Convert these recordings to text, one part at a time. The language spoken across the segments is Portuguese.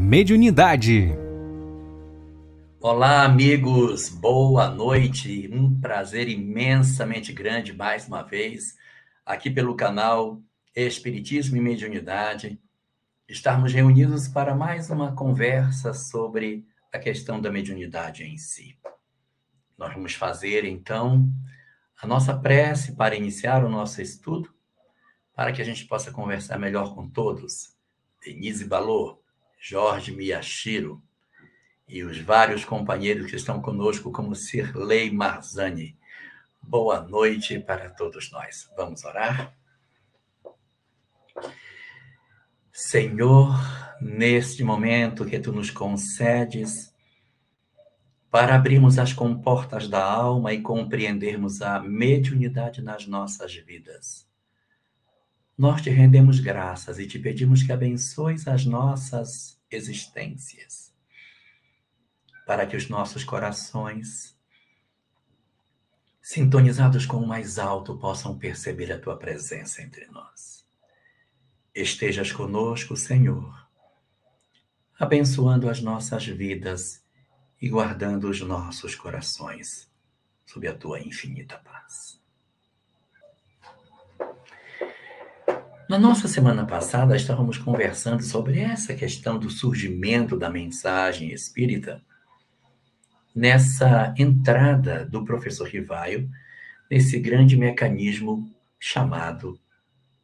Mediunidade. Olá, amigos, boa noite. Um prazer imensamente grande mais uma vez aqui pelo canal Espiritismo e Mediunidade. Estarmos reunidos para mais uma conversa sobre a questão da mediunidade em si. Nós vamos fazer então a nossa prece para iniciar o nosso estudo, para que a gente possa conversar melhor com todos. Denise Balô, Jorge Miyashiro e os vários companheiros que estão conosco, como Sirlei Marzani. Boa noite para todos nós. Vamos orar? Senhor, neste momento que tu nos concedes, para abrirmos as comportas da alma e compreendermos a mediunidade nas nossas vidas. Nós te rendemos graças e te pedimos que abençoes as nossas existências, para que os nossos corações, sintonizados com o mais alto, possam perceber a tua presença entre nós. Estejas conosco, Senhor, abençoando as nossas vidas e guardando os nossos corações sob a tua infinita paz. Na nossa semana passada, estávamos conversando sobre essa questão do surgimento da mensagem espírita, nessa entrada do professor Rivaio, nesse grande mecanismo chamado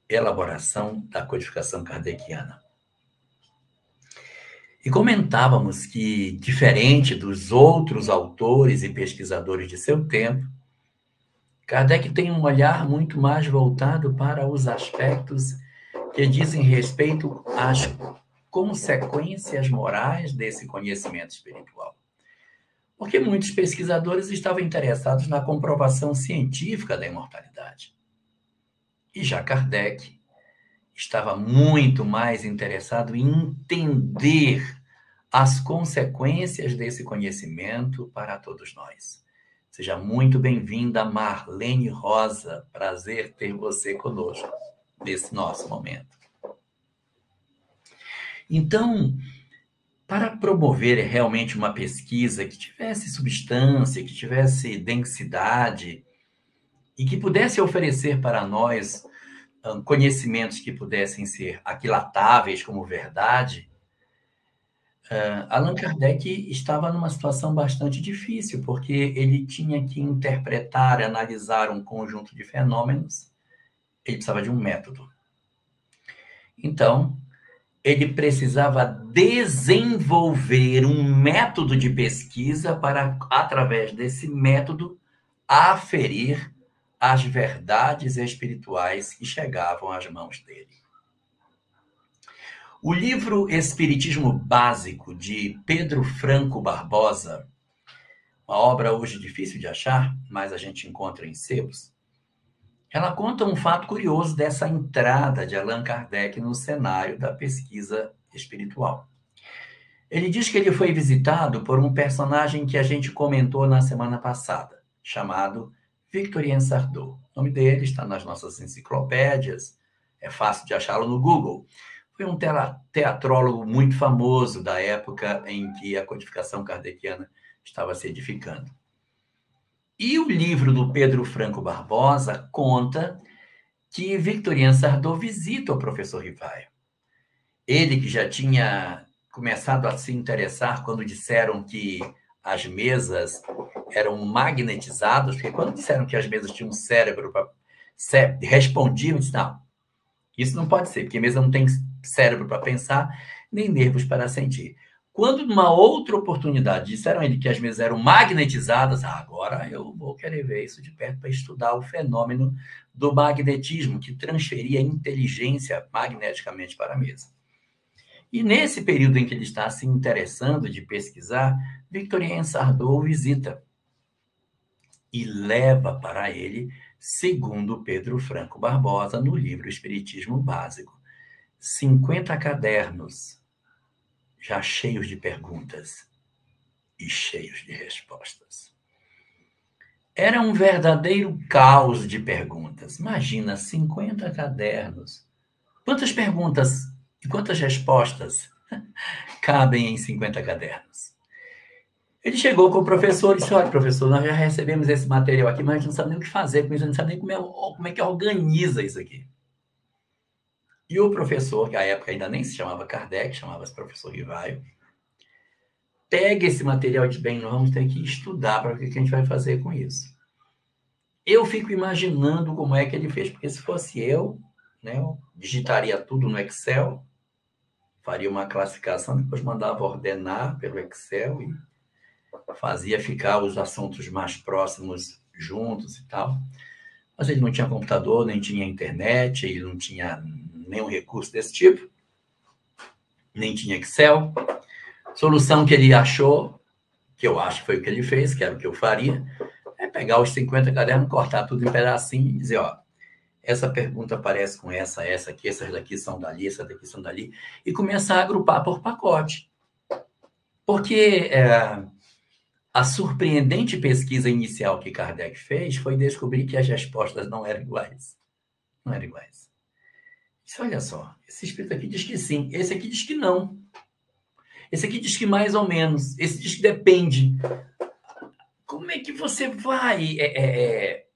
elaboração da codificação kardeciana. E comentávamos que, diferente dos outros autores e pesquisadores de seu tempo, Kardec tem um olhar muito mais voltado para os aspectos que dizem respeito às consequências morais desse conhecimento espiritual. Porque muitos pesquisadores estavam interessados na comprovação científica da imortalidade. E já Kardec estava muito mais interessado em entender as consequências desse conhecimento para todos nós. Seja muito bem-vinda, Marlene Rosa. Prazer ter você conosco nesse nosso momento. Então, para promover realmente uma pesquisa que tivesse substância, que tivesse densidade e que pudesse oferecer para nós conhecimentos que pudessem ser aquilatáveis como verdade, uh, Allan Kardec estava numa situação bastante difícil, porque ele tinha que interpretar, analisar um conjunto de fenômenos, ele precisava de um método. Então, ele precisava desenvolver um método de pesquisa para, através desse método, aferir as verdades espirituais que chegavam às mãos dele. O livro Espiritismo Básico, de Pedro Franco Barbosa, uma obra hoje difícil de achar, mas a gente encontra em sebos, ela conta um fato curioso dessa entrada de Allan Kardec no cenário da pesquisa espiritual. Ele diz que ele foi visitado por um personagem que a gente comentou na semana passada, chamado Victorien Sardou. O nome dele está nas nossas enciclopédias, é fácil de achá-lo no Google. Foi um teatrólogo muito famoso da época em que a codificação kardeciana estava se edificando. E o livro do Pedro Franco Barbosa conta que Victorien Sardou visita o professor Rivaio. Ele que já tinha começado a se interessar quando disseram que as mesas eram magnetizadas, porque quando disseram que as mesas tinham um cérebro respondiam, disse, não, isso não pode ser, porque mesa não tem cérebro para pensar, nem nervos para sentir. Quando, numa outra oportunidade, disseram ele que as mesas eram magnetizadas, ah, agora eu vou querer ver isso de perto para estudar o fenômeno do magnetismo, que transferia inteligência magneticamente para a mesa. E nesse período em que ele está se interessando de pesquisar, Victorien Sardou visita e leva para ele, segundo Pedro Franco Barbosa, no livro Espiritismo Básico, 50 cadernos já cheios de perguntas e cheios de respostas. Era um verdadeiro caos de perguntas. Imagina 50 cadernos. Quantas perguntas e quantas respostas cabem em 50 cadernos. Ele chegou com o professor e disse: Olha, professor, nós já recebemos esse material aqui, mas a gente não sabe nem o que fazer com isso, a gente não sabe nem como é, como é que organiza isso aqui. E o professor, que à época ainda nem se chamava Kardec, chamava-se professor Rivaio, pega esse material de bem, nós vamos ter que estudar para o que a gente vai fazer com isso. Eu fico imaginando como é que ele fez, porque se fosse eu, né, eu digitaria tudo no Excel, faria uma classificação, depois mandava ordenar pelo Excel e fazia ficar os assuntos mais próximos juntos e tal. Mas ele não tinha computador, nem tinha internet, ele não tinha nenhum recurso desse tipo, nem tinha Excel. Solução que ele achou, que eu acho que foi o que ele fez, que era o que eu faria, é pegar os 50 cadernos, cortar tudo em pedacinho e dizer, ó, essa pergunta parece com essa, essa aqui, essas daqui são dali, essas daqui são dali, e começar a agrupar por pacote. Porque é, a surpreendente pesquisa inicial que Kardec fez foi descobrir que as respostas não eram iguais. Não eram iguais. Isso, olha só, esse espírito aqui diz que sim, esse aqui diz que não. Esse aqui diz que mais ou menos. Esse diz que depende. Como é que você vai é, é, é,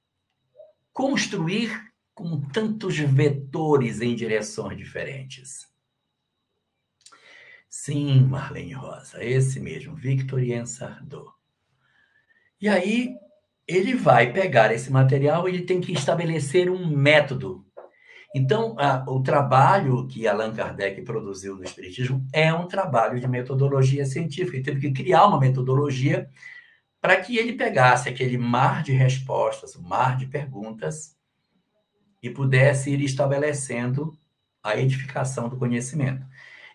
construir com tantos vetores em direções diferentes? Sim, Marlene Rosa, esse mesmo, Victor Sardot. E aí, ele vai pegar esse material e ele tem que estabelecer um método então, a, o trabalho que Allan Kardec produziu no Espiritismo é um trabalho de metodologia científica. Ele teve que criar uma metodologia para que ele pegasse aquele mar de respostas, o mar de perguntas, e pudesse ir estabelecendo a edificação do conhecimento.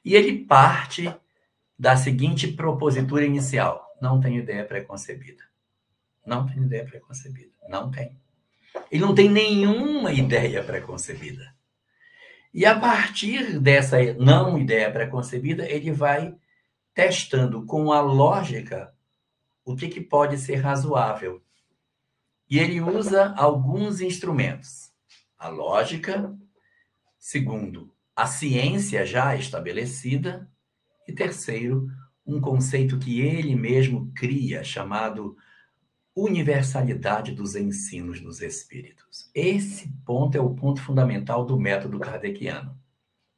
E ele parte da seguinte propositura inicial: não tenho ideia preconcebida. Não tenho ideia preconcebida. Não tem. Ele não tem nenhuma ideia preconcebida. E a partir dessa não ideia preconcebida, ele vai testando com a lógica o que, que pode ser razoável. E ele usa alguns instrumentos. A lógica, segundo, a ciência já estabelecida, e terceiro, um conceito que ele mesmo cria, chamado universalidade dos ensinos dos espíritos. Esse ponto é o ponto fundamental do método kardeciano.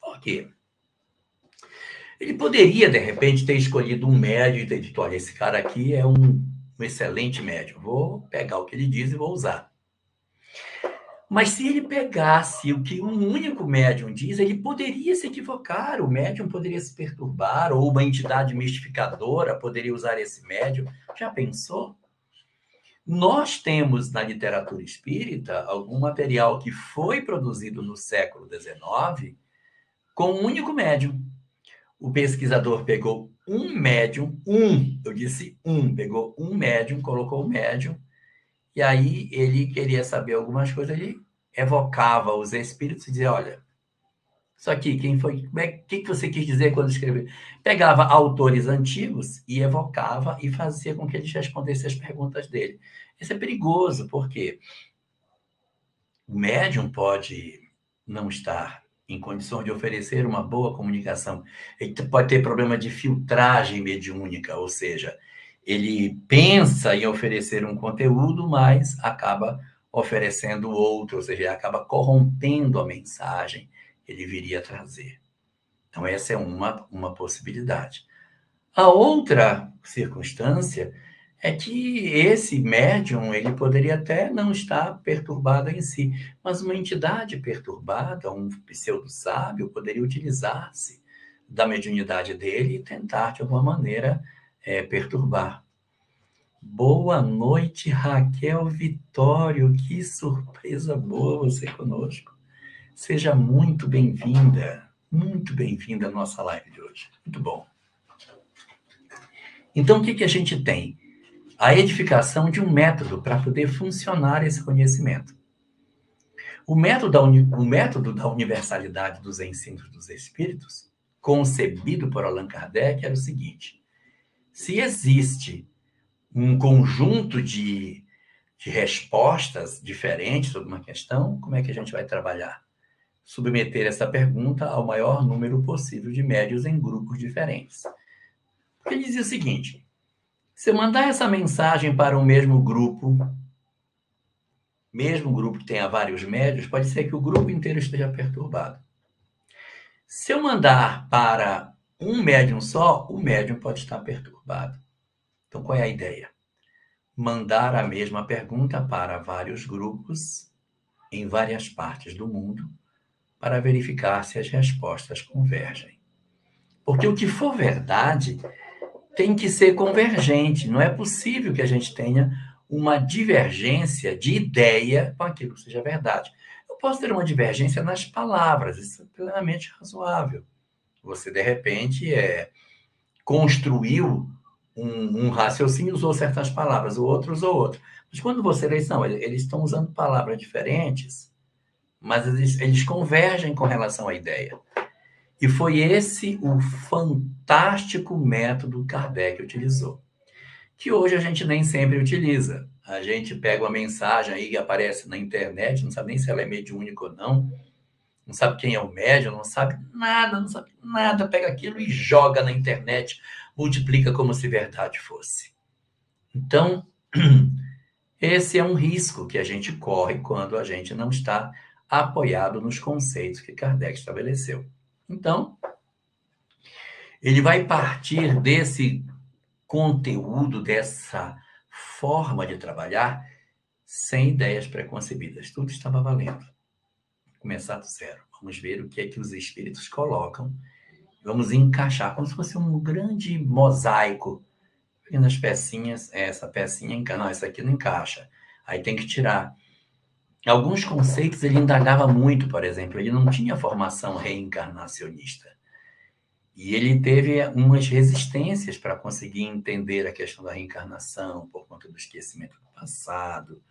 Por quê? Ele poderia, de repente, ter escolhido um médio e ter dito: olha, esse cara aqui é um, um excelente médio, vou pegar o que ele diz e vou usar. Mas se ele pegasse o que um único médium diz, ele poderia se equivocar, o médium poderia se perturbar, ou uma entidade mistificadora poderia usar esse médium. Já pensou? Nós temos na literatura espírita algum material que foi produzido no século XIX com um único médium. O pesquisador pegou um médium, um, eu disse um, pegou um médium, colocou o médium, e aí ele queria saber algumas coisas, ele evocava os espíritos e dizia: Olha, isso aqui, quem foi? O é, que, que você quis dizer quando escreveu? Pegava autores antigos e evocava e fazia com que eles respondessem as perguntas dele. Isso é perigoso, porque o médium pode não estar em condições de oferecer uma boa comunicação. Ele pode ter problema de filtragem mediúnica, ou seja, ele pensa em oferecer um conteúdo, mas acaba oferecendo outro, ou seja, acaba corrompendo a mensagem ele viria trazer. Então, essa é uma, uma possibilidade. A outra circunstância é que esse médium ele poderia até não estar perturbado em si, mas uma entidade perturbada, um pseudo-sábio, poderia utilizar-se da mediunidade dele e tentar, de alguma maneira, é, perturbar. Boa noite, Raquel Vitório. Que surpresa boa você conosco. Seja muito bem-vinda, muito bem-vinda à nossa live de hoje. Muito bom. Então, o que, que a gente tem? A edificação de um método para poder funcionar esse conhecimento. O método, da o método da universalidade dos ensinos dos espíritos, concebido por Allan Kardec, era o seguinte: se existe um conjunto de, de respostas diferentes sobre uma questão, como é que a gente vai trabalhar? Submeter essa pergunta ao maior número possível de médios em grupos diferentes. Ele dizia o seguinte: se eu mandar essa mensagem para o mesmo grupo, mesmo grupo que tenha vários médios, pode ser que o grupo inteiro esteja perturbado. Se eu mandar para um médium só, o médium pode estar perturbado. Então, qual é a ideia? Mandar a mesma pergunta para vários grupos em várias partes do mundo para verificar se as respostas convergem. Porque o que for verdade tem que ser convergente. Não é possível que a gente tenha uma divergência de ideia com aquilo que seja verdade. Eu posso ter uma divergência nas palavras, isso é plenamente razoável. Você, de repente, é, construiu um, um raciocínio, usou certas palavras, o outro usou outro. Mas quando você lê, não, eles estão usando palavras diferentes, mas eles, eles convergem com relação à ideia. E foi esse o fantástico método que Kardec utilizou, que hoje a gente nem sempre utiliza. A gente pega uma mensagem aí que aparece na internet, não sabe nem se ela é mediúnica ou não, não sabe quem é o médium, não sabe nada, não sabe nada, pega aquilo e joga na internet, multiplica como se verdade fosse. Então, esse é um risco que a gente corre quando a gente não está apoiado nos conceitos que Kardec estabeleceu. Então, ele vai partir desse conteúdo, dessa forma de trabalhar, sem ideias preconcebidas. Tudo estava valendo. Começar do zero. Vamos ver o que é que os espíritos colocam. Vamos encaixar como se fosse um grande mosaico. Pequenas pecinhas, essa pecinha encaixa. Não, essa aqui não encaixa. Aí tem que tirar. Alguns conceitos ele indagava muito, por exemplo, ele não tinha formação reencarnacionista. E ele teve umas resistências para conseguir entender a questão da reencarnação, por conta do esquecimento do passado,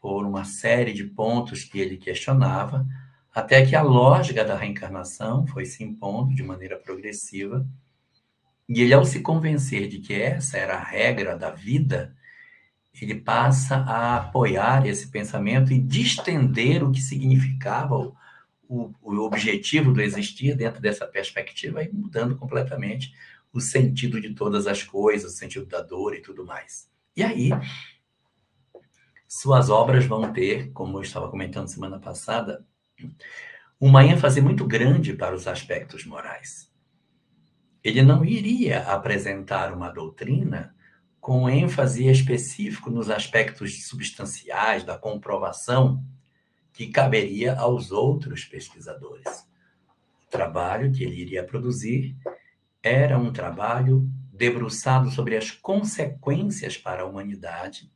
por uma série de pontos que ele questionava, até que a lógica da reencarnação foi se impondo de maneira progressiva. E ele, ao se convencer de que essa era a regra da vida, ele passa a apoiar esse pensamento e distender o que significava o, o, o objetivo do existir dentro dessa perspectiva e mudando completamente o sentido de todas as coisas, o sentido da dor e tudo mais. E aí, suas obras vão ter, como eu estava comentando semana passada, uma ênfase muito grande para os aspectos morais. Ele não iria apresentar uma doutrina com ênfase específico nos aspectos substanciais da comprovação que caberia aos outros pesquisadores. O trabalho que ele iria produzir era um trabalho debruçado sobre as consequências para a humanidade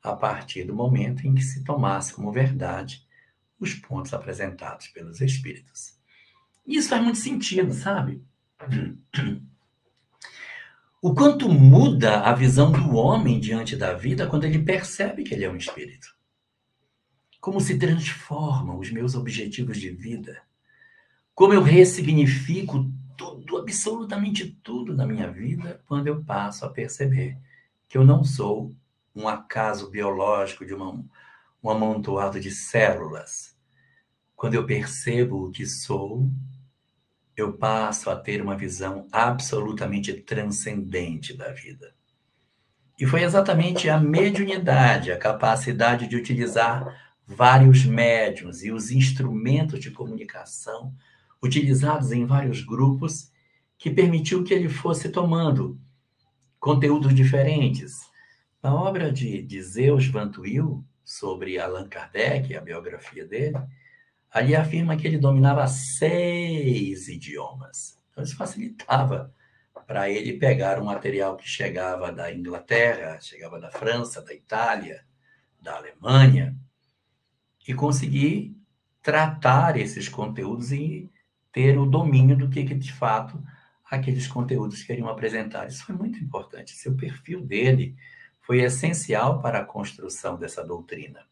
a partir do momento em que se tomasse como verdade os pontos apresentados pelos espíritos. Isso faz muito sentido, sabe? O quanto muda a visão do homem diante da vida quando ele percebe que ele é um espírito. Como se transformam os meus objetivos de vida. Como eu ressignifico tudo, absolutamente tudo na minha vida, quando eu passo a perceber que eu não sou um acaso biológico de uma, um amontoado de células. Quando eu percebo o que sou, eu passo a ter uma visão absolutamente transcendente da vida. E foi exatamente a mediunidade, a capacidade de utilizar vários médiums e os instrumentos de comunicação utilizados em vários grupos que permitiu que ele fosse tomando conteúdos diferentes. Na obra de, de Zeus Van Tuyl, sobre Allan Kardec, a biografia dele, Ali afirma que ele dominava seis idiomas. Então, isso facilitava para ele pegar um material que chegava da Inglaterra, chegava da França, da Itália, da Alemanha, e conseguir tratar esses conteúdos e ter o domínio do que, que de fato aqueles conteúdos queriam apresentar. Isso foi muito importante. Seu perfil dele foi essencial para a construção dessa doutrina.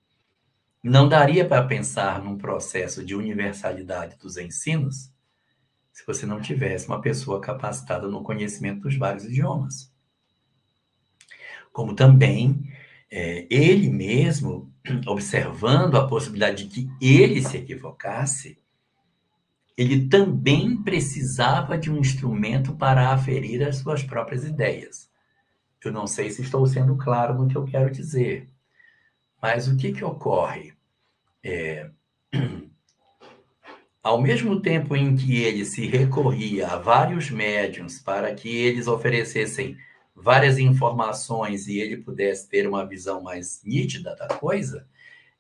Não daria para pensar num processo de universalidade dos ensinos se você não tivesse uma pessoa capacitada no conhecimento dos vários idiomas. Como também é, ele mesmo, observando a possibilidade de que ele se equivocasse, ele também precisava de um instrumento para aferir as suas próprias ideias. Eu não sei se estou sendo claro no que eu quero dizer, mas o que, que ocorre? É, ao mesmo tempo em que ele se recorria a vários médiums para que eles oferecessem várias informações e ele pudesse ter uma visão mais nítida da coisa,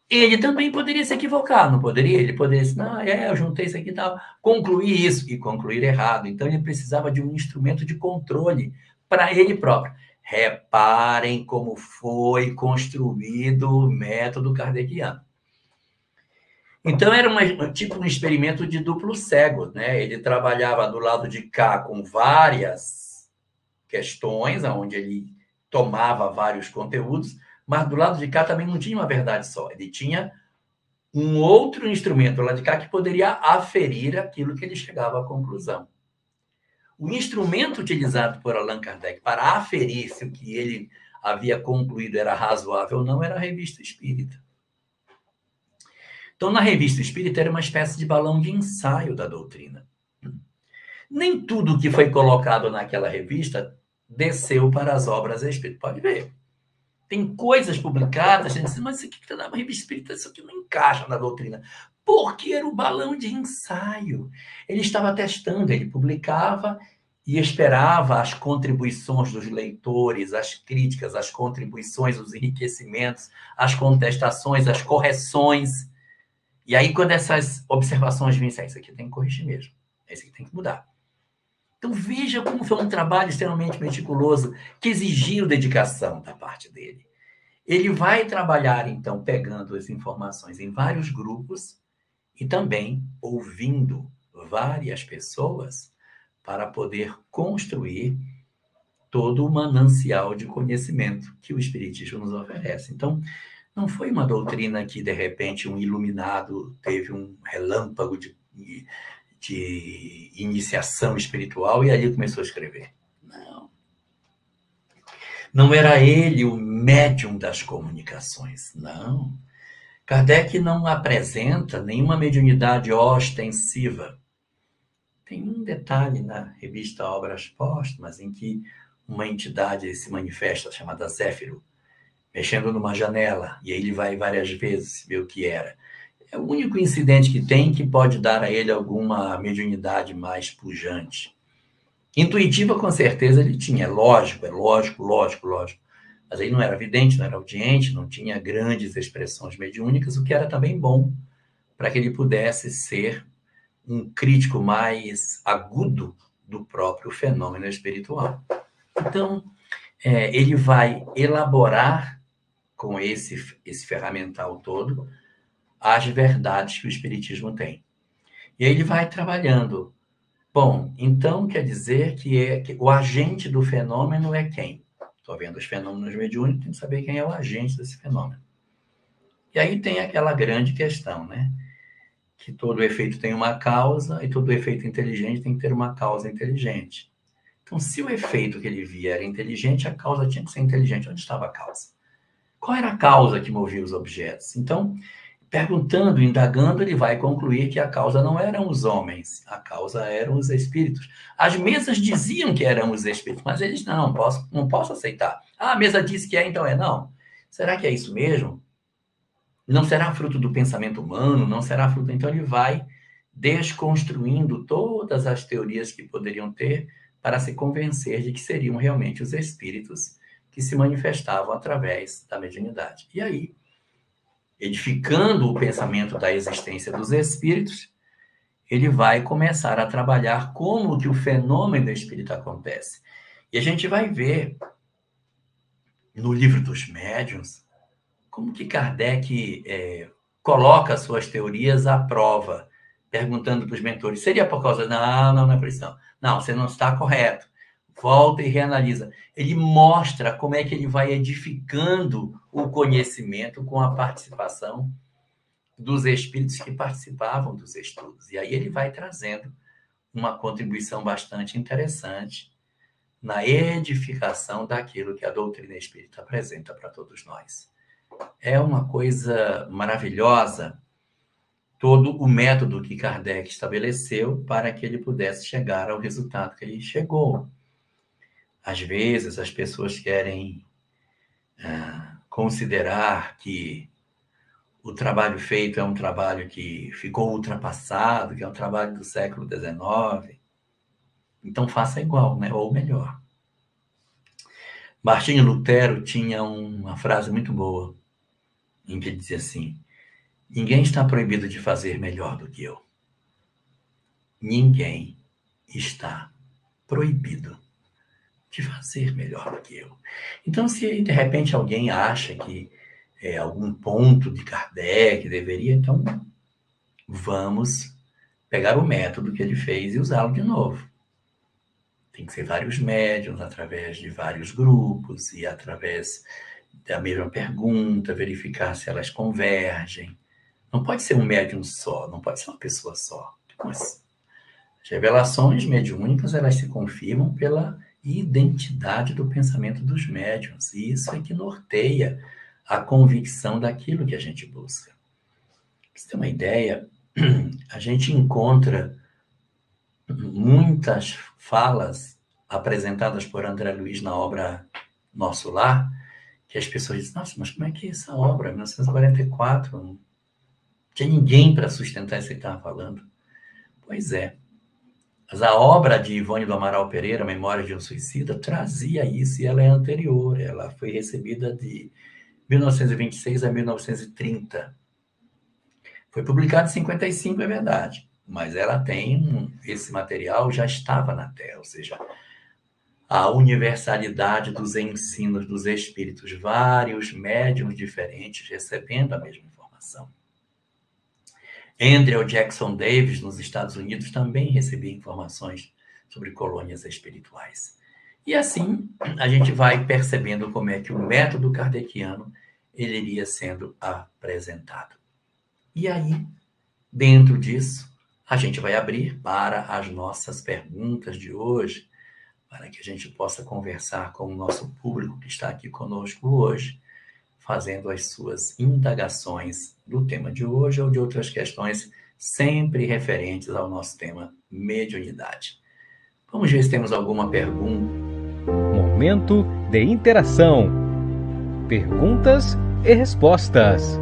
ele também poderia se equivocar, não poderia? Ele poderia dizer, não, é, eu juntei isso aqui e tal, concluir isso e concluir errado. Então ele precisava de um instrumento de controle para ele próprio. Reparem como foi construído o método kardeciano. Então era uma, tipo um experimento de duplo cego, né? Ele trabalhava do lado de cá com várias questões, onde ele tomava vários conteúdos, mas do lado de cá também não tinha uma verdade só. Ele tinha um outro instrumento lá de cá que poderia aferir aquilo que ele chegava à conclusão. O instrumento utilizado por Allan Kardec para aferir se o que ele havia concluído era razoável ou não era a revista espírita. Então, na revista espírita era uma espécie de balão de ensaio da doutrina. Nem tudo que foi colocado naquela revista desceu para as obras espíritas. Pode ver. Tem coisas publicadas, gente diz, mas isso aqui está na revista espírita, isso aqui não encaixa na doutrina. Porque era o balão de ensaio. Ele estava testando, ele publicava e esperava as contribuições dos leitores, as críticas, as contribuições, os enriquecimentos, as contestações, as correções. E aí, quando essas observações vinham, isso aqui tem que corrigir mesmo, isso aqui tem que mudar. Então veja como foi um trabalho extremamente meticuloso, que exigiu dedicação da parte dele. Ele vai trabalhar, então, pegando as informações em vários grupos e também ouvindo várias pessoas para poder construir todo o manancial de conhecimento que o Espiritismo nos oferece. Então, não foi uma doutrina que, de repente, um iluminado teve um relâmpago de, de iniciação espiritual e ali começou a escrever. Não. Não era ele o médium das comunicações, não. Kardec não apresenta nenhuma mediunidade ostensiva. Tem um detalhe na revista Obras Póstumas em que uma entidade se manifesta chamada Zéfiro, mexendo numa janela, e aí ele vai várias vezes ver o que era. É o único incidente que tem que pode dar a ele alguma mediunidade mais pujante. Intuitiva, com certeza, ele tinha. É lógico, é lógico, lógico, lógico. Mas aí não era vidente, não era audiente, não tinha grandes expressões mediúnicas, o que era também bom para que ele pudesse ser um crítico mais agudo do próprio fenômeno espiritual. Então, é, ele vai elaborar com esse, esse ferramental todo as verdades que o Espiritismo tem. E aí ele vai trabalhando. Bom, então quer dizer que, é, que o agente do fenômeno é quem? Estou vendo os fenômenos mediúnicos, tem que saber quem é o agente desse fenômeno. E aí tem aquela grande questão, né? Que todo efeito tem uma causa e todo efeito inteligente tem que ter uma causa inteligente. Então, se o efeito que ele via era inteligente, a causa tinha que ser inteligente. Onde estava a causa? Qual era a causa que movia os objetos? Então, perguntando, indagando, ele vai concluir que a causa não eram os homens, a causa eram os espíritos. As mesas diziam que eram os espíritos, mas eles não, posso, não posso aceitar. Ah, a mesa disse que é, então é não. Será que é isso mesmo? Não será fruto do pensamento humano, não será fruto. Então ele vai desconstruindo todas as teorias que poderiam ter para se convencer de que seriam realmente os espíritos que se manifestavam através da mediunidade. E aí, edificando o pensamento da existência dos espíritos, ele vai começar a trabalhar como que o fenômeno espírita acontece. E a gente vai ver no livro dos médiuns como que Kardec é, coloca suas teorias à prova, perguntando para os mentores, seria por causa... Não, não, não é por isso não. Não, você não está correto volta e reanalisa. Ele mostra como é que ele vai edificando o conhecimento com a participação dos espíritos que participavam dos estudos. E aí ele vai trazendo uma contribuição bastante interessante na edificação daquilo que a doutrina espírita apresenta para todos nós. É uma coisa maravilhosa todo o método que Kardec estabeleceu para que ele pudesse chegar ao resultado que ele chegou. Às vezes, as pessoas querem ah, considerar que o trabalho feito é um trabalho que ficou ultrapassado, que é um trabalho do século XIX. Então, faça igual, né? ou melhor. Martinho Lutero tinha uma frase muito boa, em que ele dizia assim: Ninguém está proibido de fazer melhor do que eu. Ninguém está proibido de fazer melhor do que eu. Então, se de repente alguém acha que é, algum ponto de Kardec deveria, então vamos pegar o método que ele fez e usá-lo de novo. Tem que ser vários médiums, através de vários grupos e através da mesma pergunta, verificar se elas convergem. Não pode ser um médium só, não pode ser uma pessoa só. Mas as revelações mediúnicas, elas se confirmam pela identidade do pensamento dos médiums. E isso é que norteia a convicção daquilo que a gente busca. Pra você ter uma ideia, a gente encontra muitas falas apresentadas por André Luiz na obra Nosso Lar, que as pessoas dizem, nossa, mas como é que é essa obra? 1944, não tinha ninguém para sustentar isso que ele estava falando. Pois é. Mas a obra de Ivone do Amaral Pereira, Memória de um Suicida, trazia isso e ela é anterior. Ela foi recebida de 1926 a 1930. Foi publicada em 55, é verdade mas ela tem esse material já estava na Terra, ou seja, a universalidade dos ensinos dos espíritos, vários médiums diferentes recebendo a mesma informação. Andrew Jackson Davis, nos Estados Unidos, também recebia informações sobre colônias espirituais. E assim, a gente vai percebendo como é que o método kardeciano ele iria sendo apresentado. E aí, dentro disso, a gente vai abrir para as nossas perguntas de hoje, para que a gente possa conversar com o nosso público que está aqui conosco hoje, fazendo as suas indagações do tema de hoje ou de outras questões sempre referentes ao nosso tema mediunidade. Vamos ver se temos alguma pergunta. Momento de interação. Perguntas e respostas.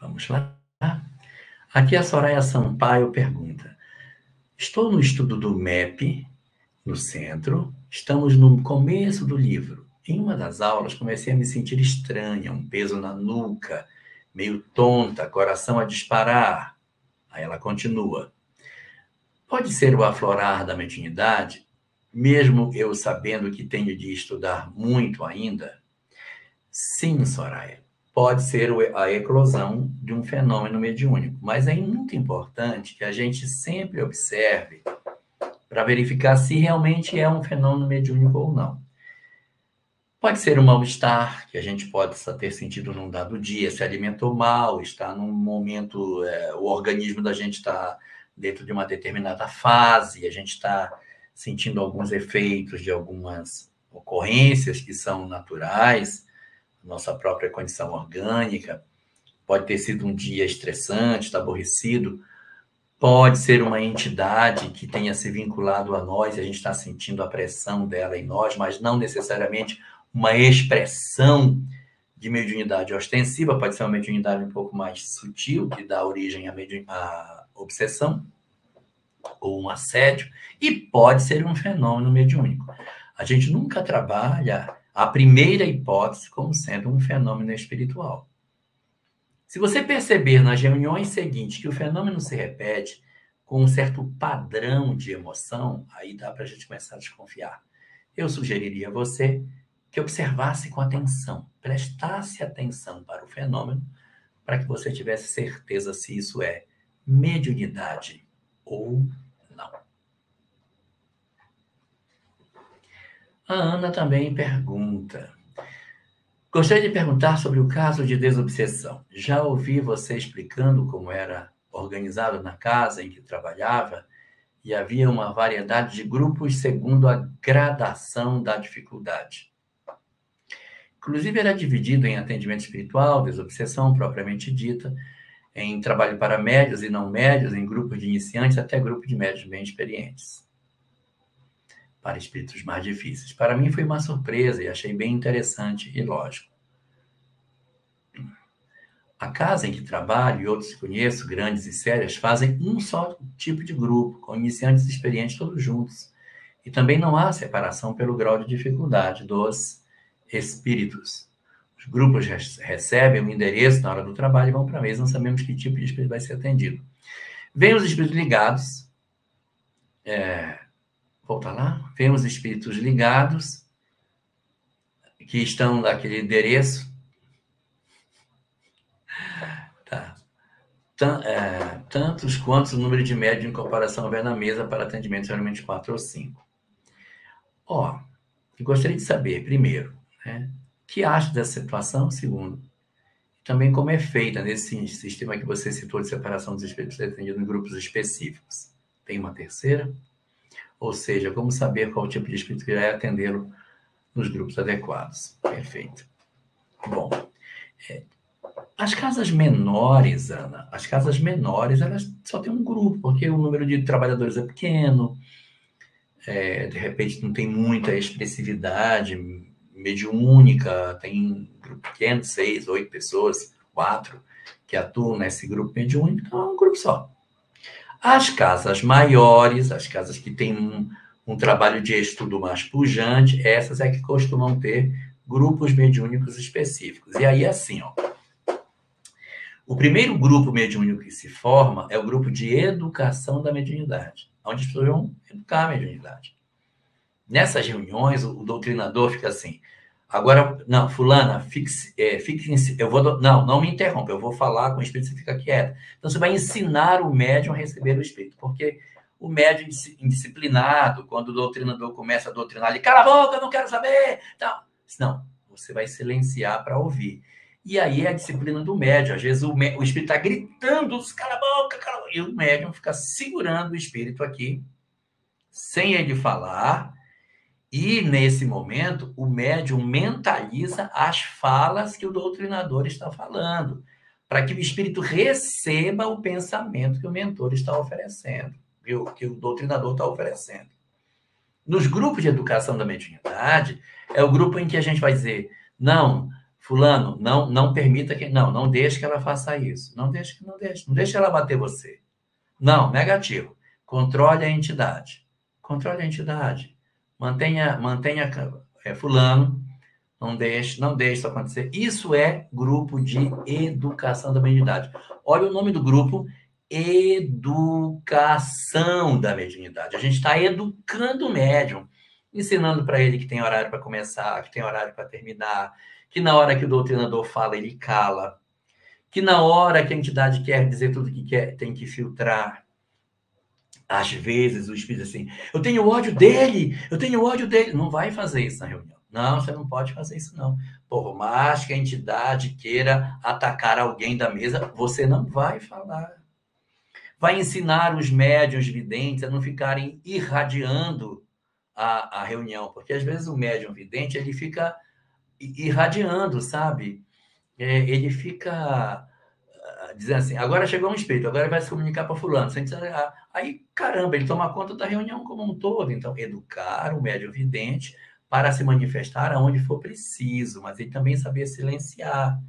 Vamos lá. Aqui a Soraya Sampaio pergunta: Estou no estudo do MEP, no centro, estamos no começo do livro. Em uma das aulas, comecei a me sentir estranha, um peso na nuca, meio tonta, coração a disparar. Aí ela continua. Pode ser o aflorar da mediunidade, mesmo eu sabendo que tenho de estudar muito ainda? Sim, Soraya pode ser a eclosão de um fenômeno mediúnico. Mas é muito importante que a gente sempre observe para verificar se realmente é um fenômeno mediúnico ou não. Pode ser um mal-estar que a gente pode ter sentido num dado dia, se alimentou mal, está num momento, é, o organismo da gente está dentro de uma determinada fase, a gente está sentindo alguns efeitos de algumas ocorrências que são naturais, nossa própria condição orgânica. Pode ter sido um dia estressante, está aborrecido. Pode ser uma entidade que tenha se vinculado a nós e a gente está sentindo a pressão dela em nós, mas não necessariamente uma expressão de mediunidade ostensiva, pode ser uma mediunidade um pouco mais sutil, que dá origem à, à obsessão ou um assédio, e pode ser um fenômeno mediúnico. A gente nunca trabalha a primeira hipótese como sendo um fenômeno espiritual. Se você perceber nas reuniões seguintes que o fenômeno se repete com um certo padrão de emoção, aí dá para a gente começar a desconfiar. Eu sugeriria a você que observasse com atenção, prestasse atenção para o fenômeno, para que você tivesse certeza se isso é mediunidade ou A Ana também pergunta. Gostaria de perguntar sobre o caso de desobsessão. Já ouvi você explicando como era organizado na casa em que trabalhava e havia uma variedade de grupos segundo a gradação da dificuldade. Inclusive, era dividido em atendimento espiritual, desobsessão propriamente dita, em trabalho para médios e não médios, em grupos de iniciantes, até grupo de médios bem experientes. Para espíritos mais difíceis. Para mim foi uma surpresa e achei bem interessante e lógico. A casa em que trabalho e outros que conheço, grandes e sérias, fazem um só tipo de grupo, com iniciantes experientes todos juntos. E também não há separação pelo grau de dificuldade dos espíritos. Os grupos recebem o endereço na hora do trabalho e vão para a mesa, não sabemos que tipo de espírito vai ser atendido. Vem os espíritos ligados. É, volta lá. Vem os espíritos ligados, que estão naquele endereço. Tá. É, tantos quantos o número de médios em comparação houver na mesa para atendimento, geralmente quatro ou cinco. Ó, gostaria de saber, primeiro, né? que acha dessa situação? Segundo, também como é feita nesse sistema que você citou de separação dos espíritos atendidos em grupos específicos. Tem uma terceira? Ou seja, como saber qual tipo de espírito que irá atendê-lo nos grupos adequados. Perfeito. Bom, é, as casas menores, Ana, as casas menores, elas só tem um grupo, porque o número de trabalhadores é pequeno, é, de repente não tem muita expressividade, mediúnica, tem grupo pequeno, seis, oito pessoas, quatro, que atuam nesse grupo mediúnico, então é um grupo só. As casas maiores, as casas que têm um, um trabalho de estudo mais pujante, essas é que costumam ter grupos mediúnicos específicos. E aí, assim, ó. O primeiro grupo mediúnico que se forma é o grupo de educação da mediunidade, onde as pessoas vão educar a mediunidade. Nessas reuniões, o doutrinador fica assim: agora, não, Fulana, fixe, é, fixe, eu vou, não, não me interrompa, eu vou falar com o espírito, você fica quieto. Então, você vai ensinar o médium a receber o espírito, porque o médium indisciplinado, quando o doutrinador começa a doutrinar, ele cala a boca, eu não quero saber. Então, não, você vai silenciar para ouvir. E aí é a disciplina do médium. Às vezes o, o espírito está gritando, cala a boca, cala a boca. E o médium fica segurando o espírito aqui, sem ele falar, e, nesse momento, o médium mentaliza as falas que o doutrinador está falando, para que o espírito receba o pensamento que o mentor está oferecendo, que o doutrinador está oferecendo. Nos grupos de educação da mediunidade, é o grupo em que a gente vai dizer: não, fulano, não, não permita que. Não, não deixe que ela faça isso. Não deixe que não deixe. Não deixe ela bater você. Não, negativo. Controle a entidade. Controle a entidade Mantenha, mantenha é, fulano, não deixe, não deixe isso acontecer. Isso é grupo de educação da mediunidade. Olha o nome do grupo, educação da mediunidade. A gente está educando o médium, ensinando para ele que tem horário para começar, que tem horário para terminar, que na hora que o doutrinador fala, ele cala, que na hora que a entidade quer dizer tudo que quer, tem que filtrar, às vezes o espírito assim, eu tenho ódio dele, eu tenho ódio dele. Não vai fazer isso na reunião. Não, você não pode fazer isso, não. Por mais que a entidade queira atacar alguém da mesa, você não vai falar. Vai ensinar os médios videntes a não ficarem irradiando a, a reunião, porque às vezes o médium vidente ele fica irradiando, sabe? É, ele fica dizendo assim, agora chegou um espírito, agora vai se comunicar para fulano. Aí, caramba, ele toma conta da reunião como um todo. Então, educar o médio vidente para se manifestar aonde for preciso, mas ele também saber silenciar.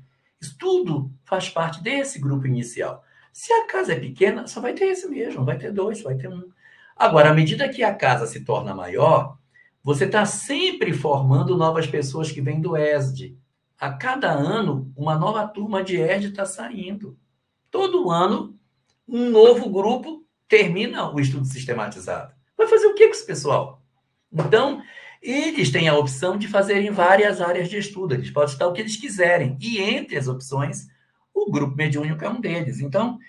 Isso tudo faz parte desse grupo inicial. Se a casa é pequena, só vai ter esse mesmo, vai ter dois, vai ter um. Agora, à medida que a casa se torna maior, você está sempre formando novas pessoas que vêm do ESD. A cada ano, uma nova turma de ESD está saindo. Todo ano, um novo grupo termina o estudo sistematizado. Vai fazer o que com esse pessoal? Então, eles têm a opção de fazerem várias áreas de estudo, eles podem estudar o que eles quiserem. E entre as opções, o grupo mediúnico é um deles. Então,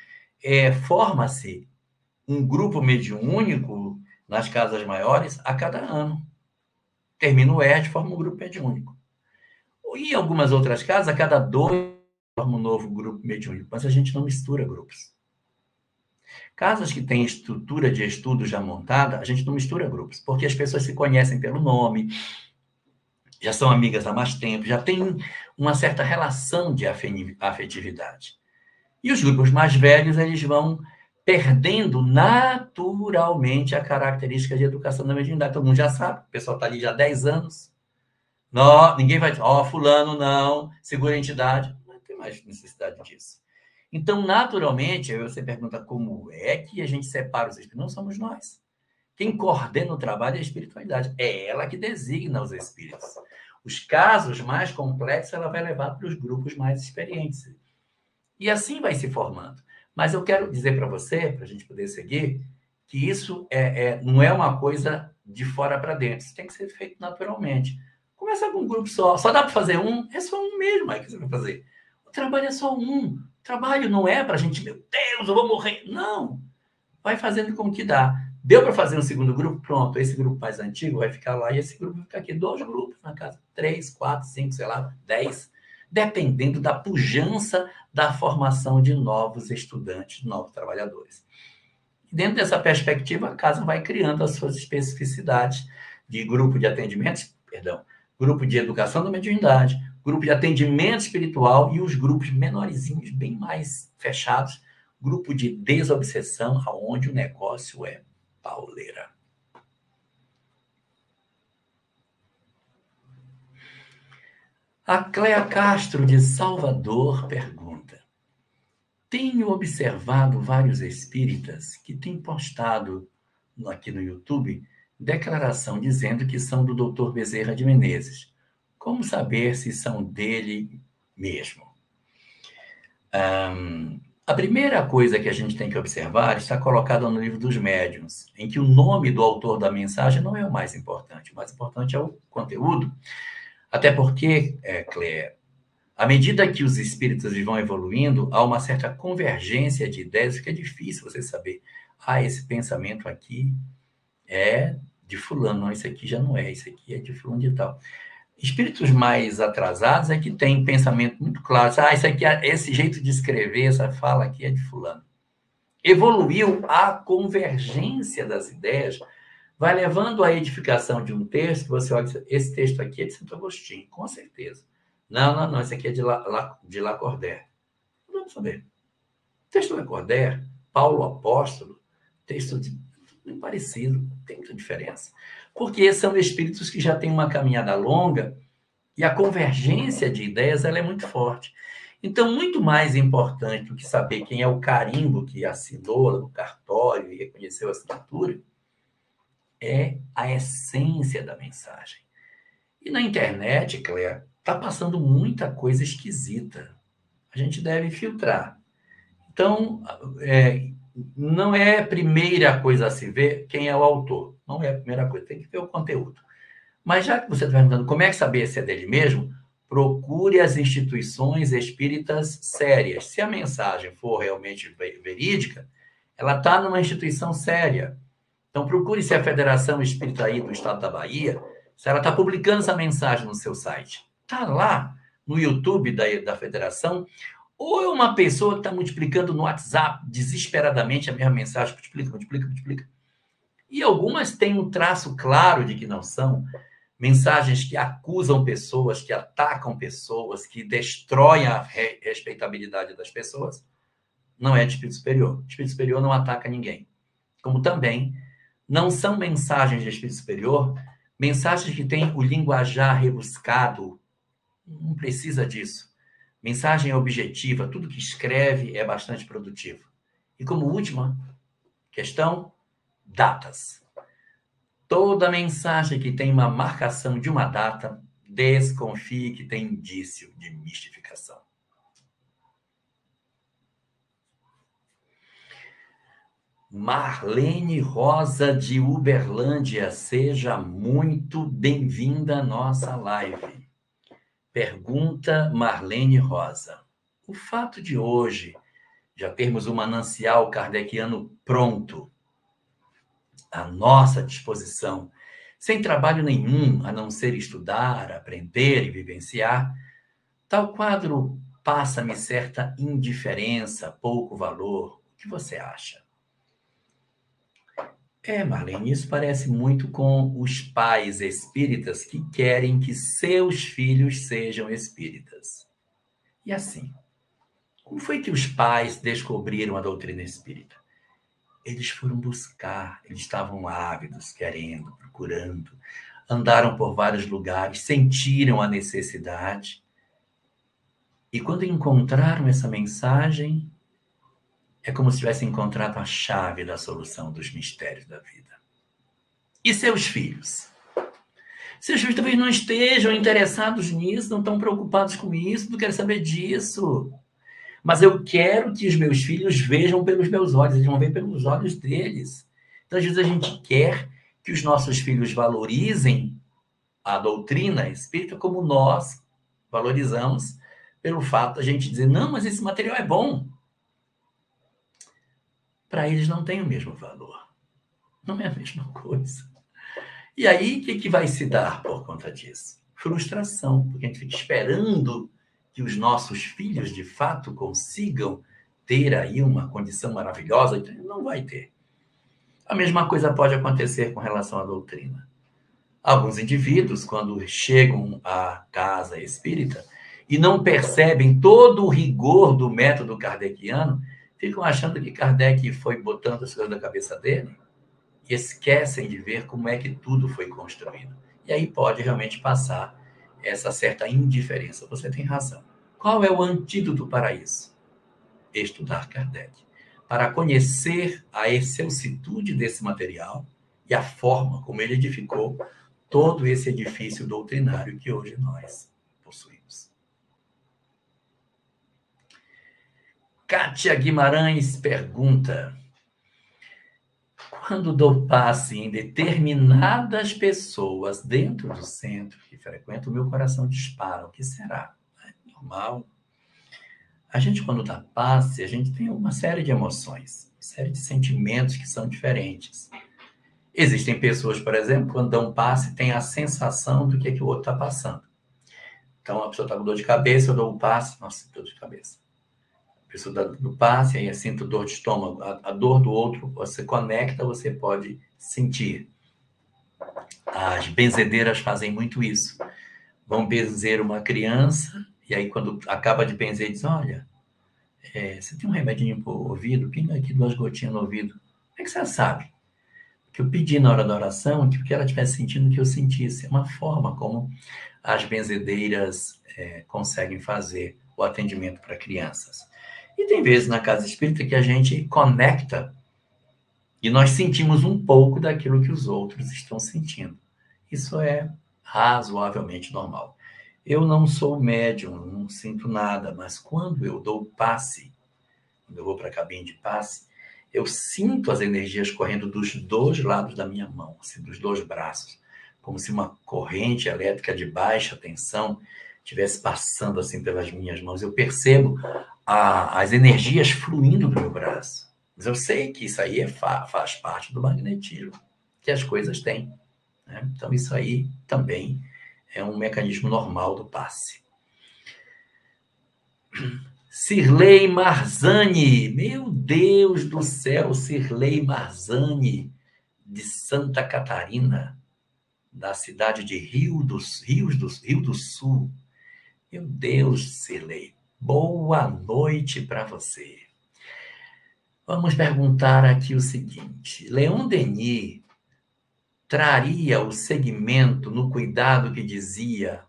é, forma-se um grupo mediúnico nas casas maiores a cada ano. Termina o ERD, forma um grupo mediúnico. Em algumas outras casas, a cada dois forma um novo grupo mediúnico, mas a gente não mistura grupos. Casas que têm estrutura de estudo já montada, a gente não mistura grupos, porque as pessoas se conhecem pelo nome, já são amigas há mais tempo, já tem uma certa relação de afetividade. E os grupos mais velhos, eles vão perdendo naturalmente a característica de educação da mediunidade. Todo mundo já sabe, o pessoal está ali já há 10 anos. Não, ninguém vai dizer, ó, oh, fulano não, segura a entidade. Mais necessidade disso. Então, naturalmente, aí você pergunta como é que a gente separa os espíritos? Não somos nós. Quem coordena o trabalho é a espiritualidade. É ela que designa os espíritos. Os casos mais complexos ela vai levar para os grupos mais experientes. E assim vai se formando. Mas eu quero dizer para você, para a gente poder seguir, que isso é, é, não é uma coisa de fora para dentro. Isso tem que ser feito naturalmente. Começa com um grupo só. Só dá para fazer um? É só um mesmo aí que você vai fazer. Trabalho é só um. Trabalho não é para a gente, meu Deus, eu vou morrer. Não. Vai fazendo com que dá. Deu para fazer um segundo grupo? Pronto. Esse grupo mais antigo vai ficar lá e esse grupo vai ficar aqui. Dois grupos na casa. Três, quatro, cinco, sei lá, dez. Dependendo da pujança da formação de novos estudantes, novos trabalhadores. Dentro dessa perspectiva, a casa vai criando as suas especificidades de grupo de atendimentos, perdão, grupo de educação da mediunidade, grupo de atendimento espiritual e os grupos menorzinhos, bem mais fechados, grupo de desobsessão, aonde o negócio é pauleira. A Cléa Castro, de Salvador, pergunta: Tenho observado vários espíritas que têm postado aqui no YouTube declaração dizendo que são do Dr. Bezerra de Menezes. Como saber se são dele mesmo? Um, a primeira coisa que a gente tem que observar está colocada no livro dos médiuns, em que o nome do autor da mensagem não é o mais importante. O mais importante é o conteúdo. Até porque, é, Claire, à medida que os espíritos vão evoluindo, há uma certa convergência de ideias, que é difícil você saber. Ah, esse pensamento aqui é de fulano, não, isso aqui já não é, isso aqui é de fulano de tal. Espíritos mais atrasados é que têm pensamento muito claro. Ah, isso aqui, esse jeito de escrever, essa fala aqui é de fulano. Evoluiu a convergência das ideias, vai levando à edificação de um texto, você olha, esse texto aqui é de Santo Agostinho, com certeza. Não, não, não, esse aqui é de, La, de Lacordaire. Vamos saber. Texto de Lacordaire, Paulo Apóstolo, texto de nem parecido, tem muita diferença. Porque são espíritos que já têm uma caminhada longa e a convergência de ideias ela é muito forte. Então, muito mais importante do que saber quem é o carimbo que assinou no cartório e reconheceu a assinatura, é a essência da mensagem. E na internet, Cléa, está passando muita coisa esquisita. A gente deve filtrar. Então, é, não é a primeira coisa a se ver quem é o autor. Não é a primeira coisa, tem que ver o conteúdo. Mas já que você está perguntando como é que saber se é dele mesmo, procure as instituições espíritas sérias. Se a mensagem for realmente verídica, ela está numa instituição séria. Então procure se a Federação Espírita aí do Estado da Bahia, se ela está publicando essa mensagem no seu site. Está lá no YouTube da, da federação, ou é uma pessoa que está multiplicando no WhatsApp desesperadamente a mesma mensagem, multiplica, multiplica, multiplica. E algumas têm um traço claro de que não são mensagens que acusam pessoas, que atacam pessoas, que destroem a re respeitabilidade das pessoas. Não é de espírito superior. O espírito superior não ataca ninguém. Como também não são mensagens de espírito superior, mensagens que têm o linguajar rebuscado. Não precisa disso Mensagem objetiva, tudo que escreve é bastante produtivo. E como última questão, datas. Toda mensagem que tem uma marcação de uma data, desconfie que tem indício de mistificação. Marlene Rosa de Uberlândia, seja muito bem-vinda à nossa live. Pergunta Marlene Rosa. O fato de hoje já termos o manancial kardeciano pronto, à nossa disposição, sem trabalho nenhum a não ser estudar, aprender e vivenciar, tal quadro passa-me certa indiferença, pouco valor. O que você acha? É, Marlene, isso parece muito com os pais espíritas que querem que seus filhos sejam espíritas. E assim, como foi que os pais descobriram a doutrina espírita? Eles foram buscar, eles estavam ávidos, querendo, procurando, andaram por vários lugares, sentiram a necessidade. E quando encontraram essa mensagem, é como se tivessem encontrado a chave da solução dos mistérios da vida. E seus filhos? Seus filhos talvez não estejam interessados nisso, não estão preocupados com isso, não querem saber disso. Mas eu quero que os meus filhos vejam pelos meus olhos, eles vão ver pelos olhos deles. Então, às vezes, a gente quer que os nossos filhos valorizem a doutrina espírita como nós valorizamos, pelo fato da gente dizer, não, mas esse material é bom. Para eles não tem o mesmo valor. Não é a mesma coisa. E aí, o que, que vai se dar por conta disso? Frustração, porque a gente fica esperando que os nossos filhos de fato consigam ter aí uma condição maravilhosa, não vai ter. A mesma coisa pode acontecer com relação à doutrina. Alguns indivíduos, quando chegam à casa espírita e não percebem todo o rigor do método kardeciano, ficam achando que Kardec foi botando as coisas na cabeça dele e esquecem de ver como é que tudo foi construído. E aí pode realmente passar essa certa indiferença. Você tem razão. Qual é o antídoto para isso? Estudar Kardec. Para conhecer a excelsitude desse material e a forma como ele edificou todo esse edifício doutrinário que hoje nós possuímos. Kátia Guimarães pergunta: quando dou passe em determinadas pessoas dentro do centro que frequento, o meu coração dispara. O que será? É normal. A gente, quando dá passe, a gente tem uma série de emoções, uma série de sentimentos que são diferentes. Existem pessoas, por exemplo, quando dão passe, tem a sensação do que, é que o outro está passando. Então, a pessoa está com dor de cabeça, eu dou um passe, nossa, dor de cabeça pessoa do passe, aí sinto dor de estômago, a, a dor do outro, você conecta, você pode sentir. As benzedeiras fazem muito isso. Vão benzer uma criança, e aí quando acaba de benzer, diz, olha, é, você tem um remedinho para o ouvido? Pinga aqui duas gotinhas no ouvido. Como é que você sabe? Que eu pedi na hora da oração que ela estivesse sentindo que eu sentisse. É uma forma como as benzedeiras é, conseguem fazer o atendimento para crianças. E tem vezes na casa espírita que a gente conecta e nós sentimos um pouco daquilo que os outros estão sentindo. Isso é razoavelmente normal. Eu não sou médium, não sinto nada, mas quando eu dou passe, quando eu vou para a cabine de passe, eu sinto as energias correndo dos dois lados da minha mão, assim, dos dois braços, como se uma corrente elétrica de baixa tensão estivesse passando assim pelas minhas mãos. Eu percebo a, as energias fluindo do meu braço. Mas eu sei que isso aí é, faz parte do magnetismo que as coisas têm. Né? Então, isso aí também é um mecanismo normal do passe. Sirlei Marzani, meu Deus do céu, Sirlei Marzani, de Santa Catarina, da cidade de Rio dos, Rios do, Rio do Sul. Meu Deus, Sirlei, Boa noite para você. Vamos perguntar aqui o seguinte: Leon Denis traria o segmento no cuidado que dizia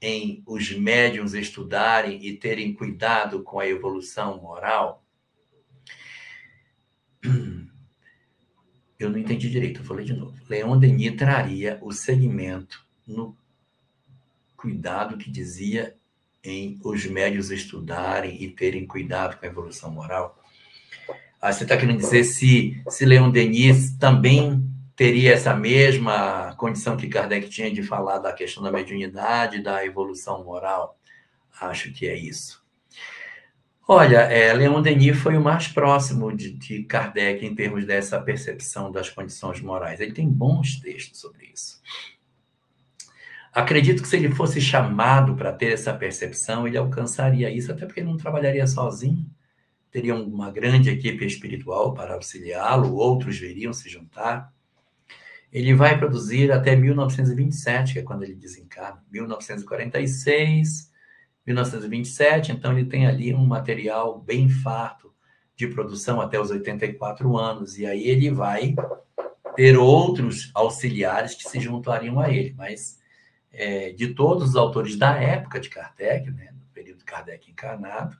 em os médiums estudarem e terem cuidado com a evolução moral? Eu não entendi direito, eu falei de novo. Leon Denis traria o segmento no cuidado que dizia em os médios estudarem e terem cuidado com a evolução moral? Ah, você está querendo dizer se, se Leon Denis também teria essa mesma condição que Kardec tinha de falar da questão da mediunidade, da evolução moral? Acho que é isso. Olha, é, Leon Denis foi o mais próximo de, de Kardec em termos dessa percepção das condições morais. Ele tem bons textos sobre isso. Acredito que se ele fosse chamado para ter essa percepção, ele alcançaria isso, até porque ele não trabalharia sozinho. teria uma grande equipe espiritual para auxiliá-lo, outros viriam se juntar. Ele vai produzir até 1927, que é quando ele desencarna, 1946, 1927, então ele tem ali um material bem farto de produção até os 84 anos, e aí ele vai ter outros auxiliares que se juntariam a ele, mas é, de todos os autores da época de Kardec, né, no período de Kardec encarnado,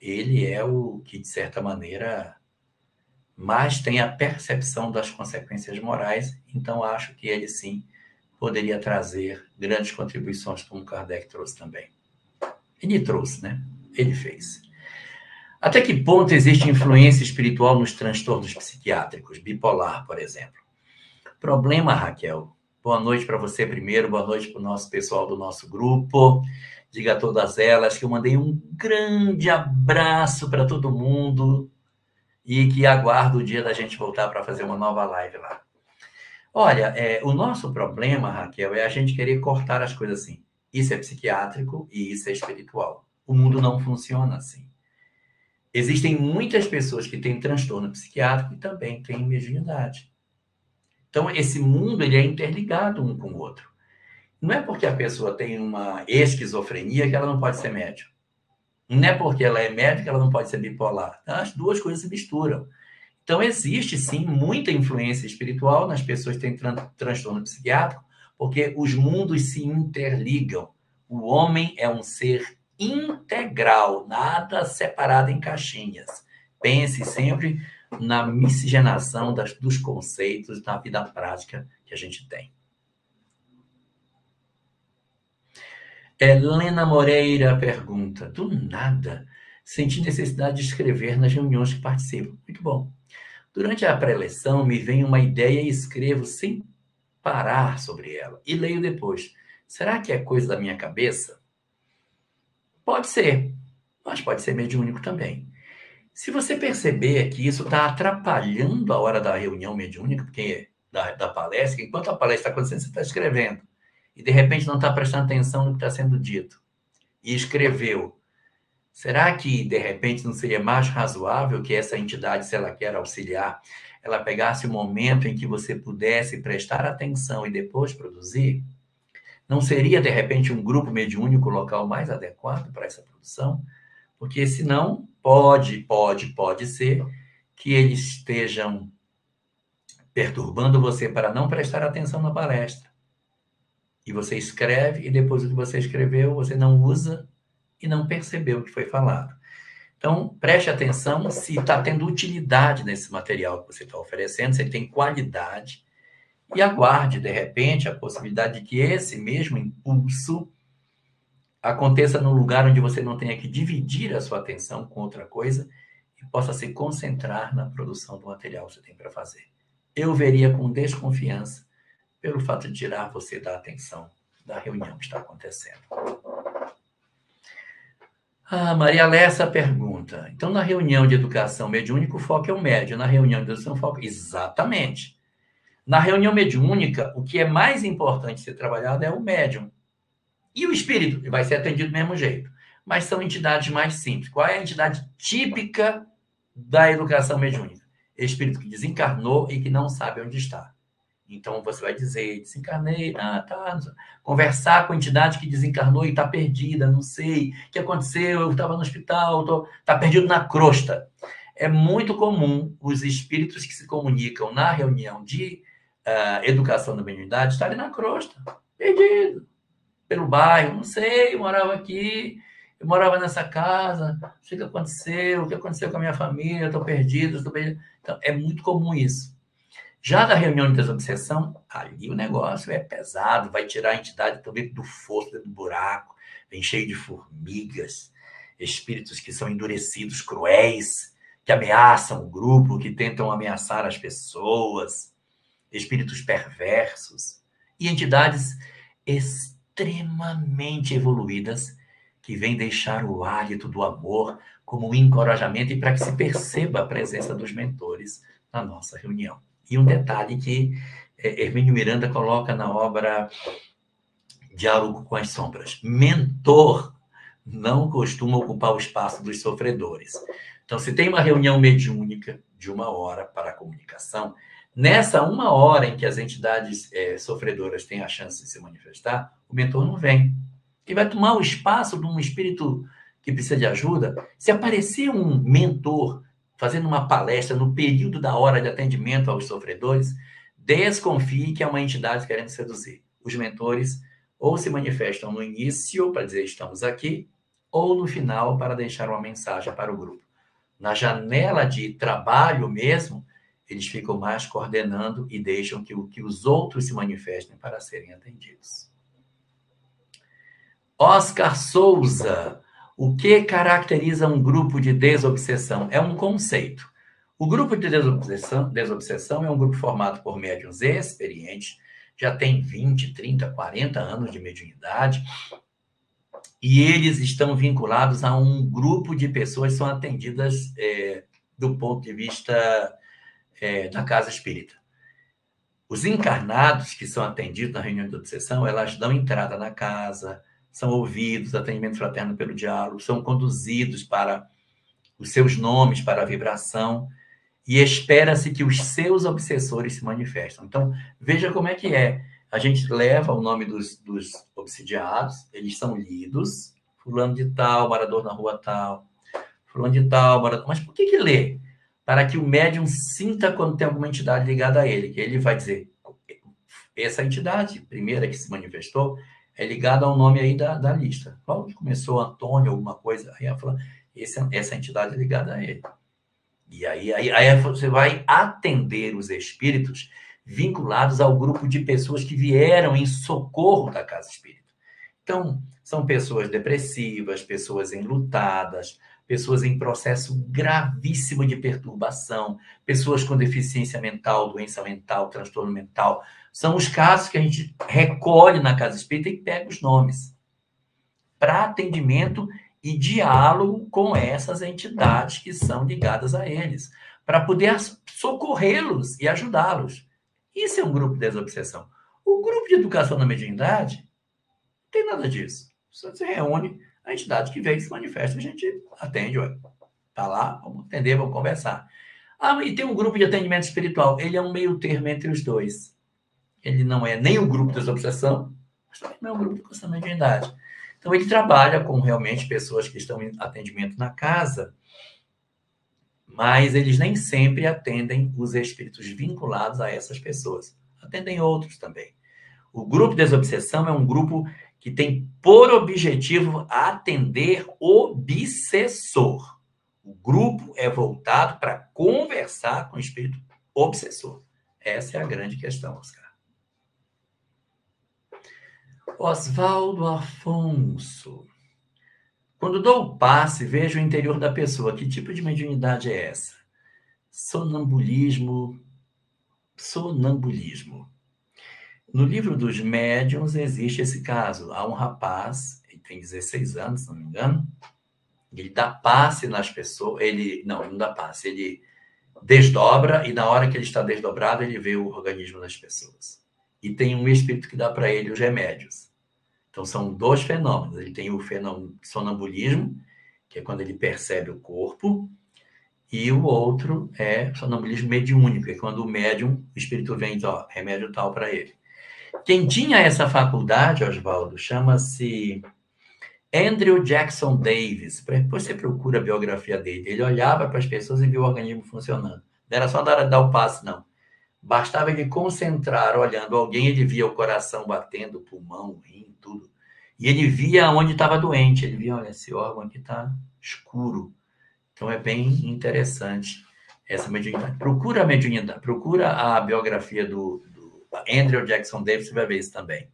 ele é o que, de certa maneira, mais tem a percepção das consequências morais, então acho que ele sim poderia trazer grandes contribuições, como Kardec trouxe também. Ele trouxe, né? Ele fez. Até que ponto existe influência espiritual nos transtornos psiquiátricos, bipolar, por exemplo? Problema, Raquel. Boa noite para você primeiro, boa noite para o nosso pessoal do nosso grupo. Diga a todas elas que eu mandei um grande abraço para todo mundo e que aguardo o dia da gente voltar para fazer uma nova live lá. Olha, é, o nosso problema, Raquel, é a gente querer cortar as coisas assim. Isso é psiquiátrico e isso é espiritual. O mundo não funciona assim. Existem muitas pessoas que têm transtorno psiquiátrico e também têm mediunidade. Então, esse mundo ele é interligado um com o outro. Não é porque a pessoa tem uma esquizofrenia que ela não pode ser médium. Não é porque ela é médica que ela não pode ser bipolar. As duas coisas se misturam. Então, existe sim muita influência espiritual nas pessoas que têm tran transtorno psiquiátrico, porque os mundos se interligam. O homem é um ser integral, nada separado em caixinhas. Pense sempre na miscigenação das, dos conceitos na vida prática que a gente tem. Helena Moreira pergunta: do nada, senti necessidade de escrever nas reuniões que participo. Muito bom. Durante a pré-eleição, me vem uma ideia e escrevo sem parar sobre ela e leio depois. Será que é coisa da minha cabeça? Pode ser, mas pode ser mediúnico também. Se você perceber que isso está atrapalhando a hora da reunião mediúnica, porque da, da palestra, enquanto a palestra está acontecendo, você está escrevendo. E de repente não está prestando atenção no que está sendo dito. E escreveu. Será que, de repente, não seria mais razoável que essa entidade, se ela quer auxiliar, ela pegasse o momento em que você pudesse prestar atenção e depois produzir, não seria, de repente, um grupo mediúnico local mais adequado para essa produção? Porque senão, pode, pode, pode ser que eles estejam perturbando você para não prestar atenção na palestra. E você escreve, e depois o que você escreveu, você não usa e não percebeu o que foi falado. Então, preste atenção se está tendo utilidade nesse material que você está oferecendo, se ele tem qualidade, e aguarde, de repente, a possibilidade de que esse mesmo impulso aconteça num lugar onde você não tenha que dividir a sua atenção com outra coisa e possa se concentrar na produção do material que você tem para fazer. Eu veria com desconfiança pelo fato de tirar você da atenção da reunião que está acontecendo. Ah, Maria Lessa pergunta. Então, na reunião de educação mediúnica, o foco é o médio. Na reunião de educação, o foco... Exatamente. Na reunião mediúnica, o que é mais importante ser trabalhado é o médium. E o espírito vai ser atendido do mesmo jeito. Mas são entidades mais simples. Qual é a entidade típica da educação mediúnica? Espírito que desencarnou e que não sabe onde está. Então você vai dizer, desencarnei, ah, tá. Conversar com a entidade que desencarnou e está perdida, não sei o que aconteceu, eu estava no hospital, está perdido na crosta. É muito comum os espíritos que se comunicam na reunião de uh, educação da mediunidade estarem na crosta, perdido, pelo bairro, não sei, eu morava aqui, eu morava nessa casa, não sei o que aconteceu, o que aconteceu com a minha família, estou perdido, estou perdido. Então, é muito comum isso. Já da reunião de desobsessão, ali o negócio é pesado, vai tirar a entidade também do fosso, do buraco, vem cheio de formigas, espíritos que são endurecidos, cruéis, que ameaçam o grupo, que tentam ameaçar as pessoas, espíritos perversos e entidades extremamente evoluídas que vêm deixar o hálito do amor como um encorajamento e para que se perceba a presença dos mentores na nossa reunião. E um detalhe que é, Hermínio Miranda coloca na obra Diálogo com as Sombras: mentor não costuma ocupar o espaço dos sofredores. Então, se tem uma reunião mediúnica de uma hora para a comunicação, nessa uma hora em que as entidades é, sofredoras têm a chance de se manifestar, o mentor não vem. E vai tomar o espaço de um espírito que precisa de ajuda. Se aparecer um mentor fazendo uma palestra no período da hora de atendimento aos sofredores, desconfie que é uma entidade querendo seduzir. Os mentores ou se manifestam no início para dizer estamos aqui, ou no final para deixar uma mensagem para o grupo. Na janela de trabalho mesmo, eles ficam mais coordenando e deixam que, que os outros se manifestem para serem atendidos. Oscar Souza, o que caracteriza um grupo de desobsessão? É um conceito. O grupo de desobsessão, desobsessão é um grupo formado por médiuns experientes, já tem 20, 30, 40 anos de mediunidade, e eles estão vinculados a um grupo de pessoas que são atendidas é, do ponto de vista é, da casa espírita. Os encarnados que são atendidos na reunião de obsessão, elas dão entrada na casa, são ouvidos, atendimento fraterno pelo diálogo, são conduzidos para os seus nomes, para a vibração, e espera-se que os seus obsessores se manifestem. Então, veja como é que é. A gente leva o nome dos, dos obsidiados, eles são lidos, fulano de tal, morador na rua tal, fulano de tal, morador... Mas por que que lê? Para que o médium sinta quando tem alguma entidade ligada a ele, que ele vai dizer, essa entidade primeira que se manifestou, é ligado ao nome aí da, da lista. Logo que começou Antônio, alguma coisa, aí ela fala, esse, essa entidade é ligada a ele. E aí, aí, aí você vai atender os espíritos vinculados ao grupo de pessoas que vieram em socorro da casa espírita. Então, são pessoas depressivas, pessoas enlutadas, pessoas em processo gravíssimo de perturbação, pessoas com deficiência mental, doença mental, transtorno mental, são os casos que a gente recolhe na casa espírita e pega os nomes para atendimento e diálogo com essas entidades que são ligadas a eles, para poder socorrê-los e ajudá-los. Isso é um grupo de desobsessão. O grupo de educação na mediunidade não tem nada disso. Só se reúne a entidade que vem se manifesta, a gente atende, ué. Tá lá, vamos atender, vamos conversar. Ah, e tem um grupo de atendimento espiritual. Ele é um meio termo entre os dois. Ele não é nem o grupo de desobsessão, mas também não é o grupo de constante mediunidade. Então, ele trabalha com realmente pessoas que estão em atendimento na casa, mas eles nem sempre atendem os espíritos vinculados a essas pessoas. Atendem outros também. O grupo de desobsessão é um grupo que tem por objetivo atender obsessor. O grupo é voltado para conversar com o espírito obsessor. Essa é a grande questão, Oscar. Oswaldo Afonso. Quando dou o passe, vejo o interior da pessoa. Que tipo de mediunidade é essa? Sonambulismo. Sonambulismo. No livro dos médiuns existe esse caso. Há um rapaz, ele tem 16 anos, se não me engano, ele dá passe nas pessoas, ele não, não dá passe, ele desdobra e na hora que ele está desdobrado, ele vê o organismo das pessoas e tem um espírito que dá para ele os remédios. Então, são dois fenômenos. Ele tem o fenômeno sonambulismo, que é quando ele percebe o corpo, e o outro é sonambulismo mediúnico, que é quando o médium, o espírito vem ó, remédio tal para ele. Quem tinha essa faculdade, Oswaldo, chama-se Andrew Jackson Davis. Depois você procura a biografia dele. Ele olhava para as pessoas e via o organismo funcionando. Não era só dar, dar o passe, não. Bastava ele concentrar olhando alguém, ele via o coração batendo, o pulmão, o rim, tudo. E ele via onde estava doente. Ele via, olha, esse órgão aqui está escuro. Então é bem interessante essa mediunidade. Procura a mediunidade, procura a biografia do, do Andrew Jackson Davis, vai ver isso também.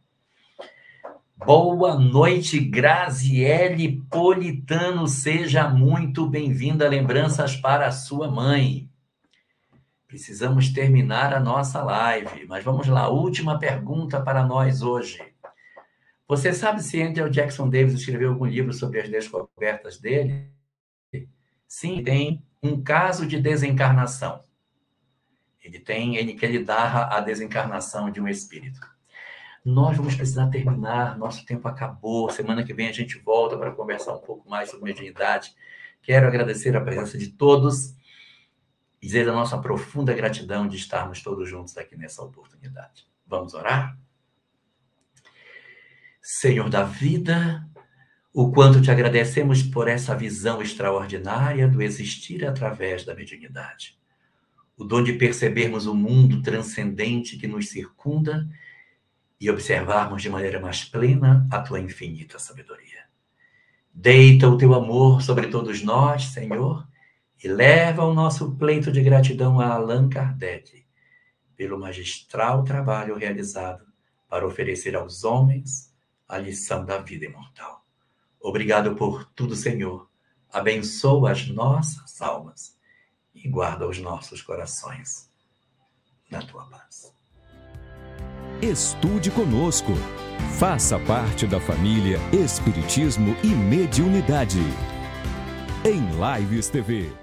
Boa noite, Graziele Politano. Seja muito bem-vinda. Lembranças para a sua mãe. Precisamos terminar a nossa live, mas vamos lá. Última pergunta para nós hoje. Você sabe se Andrew Jackson Davis escreveu algum livro sobre as descobertas dele? Sim, tem um caso de desencarnação. Ele tem, ele que ele a desencarnação de um espírito. Nós vamos precisar terminar, nosso tempo acabou. Semana que vem a gente volta para conversar um pouco mais sobre mediunidade. Quero agradecer a presença de todos e dizer a nossa profunda gratidão de estarmos todos juntos aqui nessa oportunidade. Vamos orar? Senhor da vida, o quanto te agradecemos por essa visão extraordinária do existir através da mediunidade. O dom de percebermos o mundo transcendente que nos circunda e observarmos de maneira mais plena a tua infinita sabedoria. Deita o teu amor sobre todos nós, Senhor, e leva o nosso pleito de gratidão a Allan Kardec pelo magistral trabalho realizado para oferecer aos homens a lição da vida imortal. Obrigado por tudo, Senhor. Abençoa as nossas almas e guarda os nossos corações na tua paz. Estude conosco. Faça parte da família Espiritismo e Mediunidade. Em Lives TV.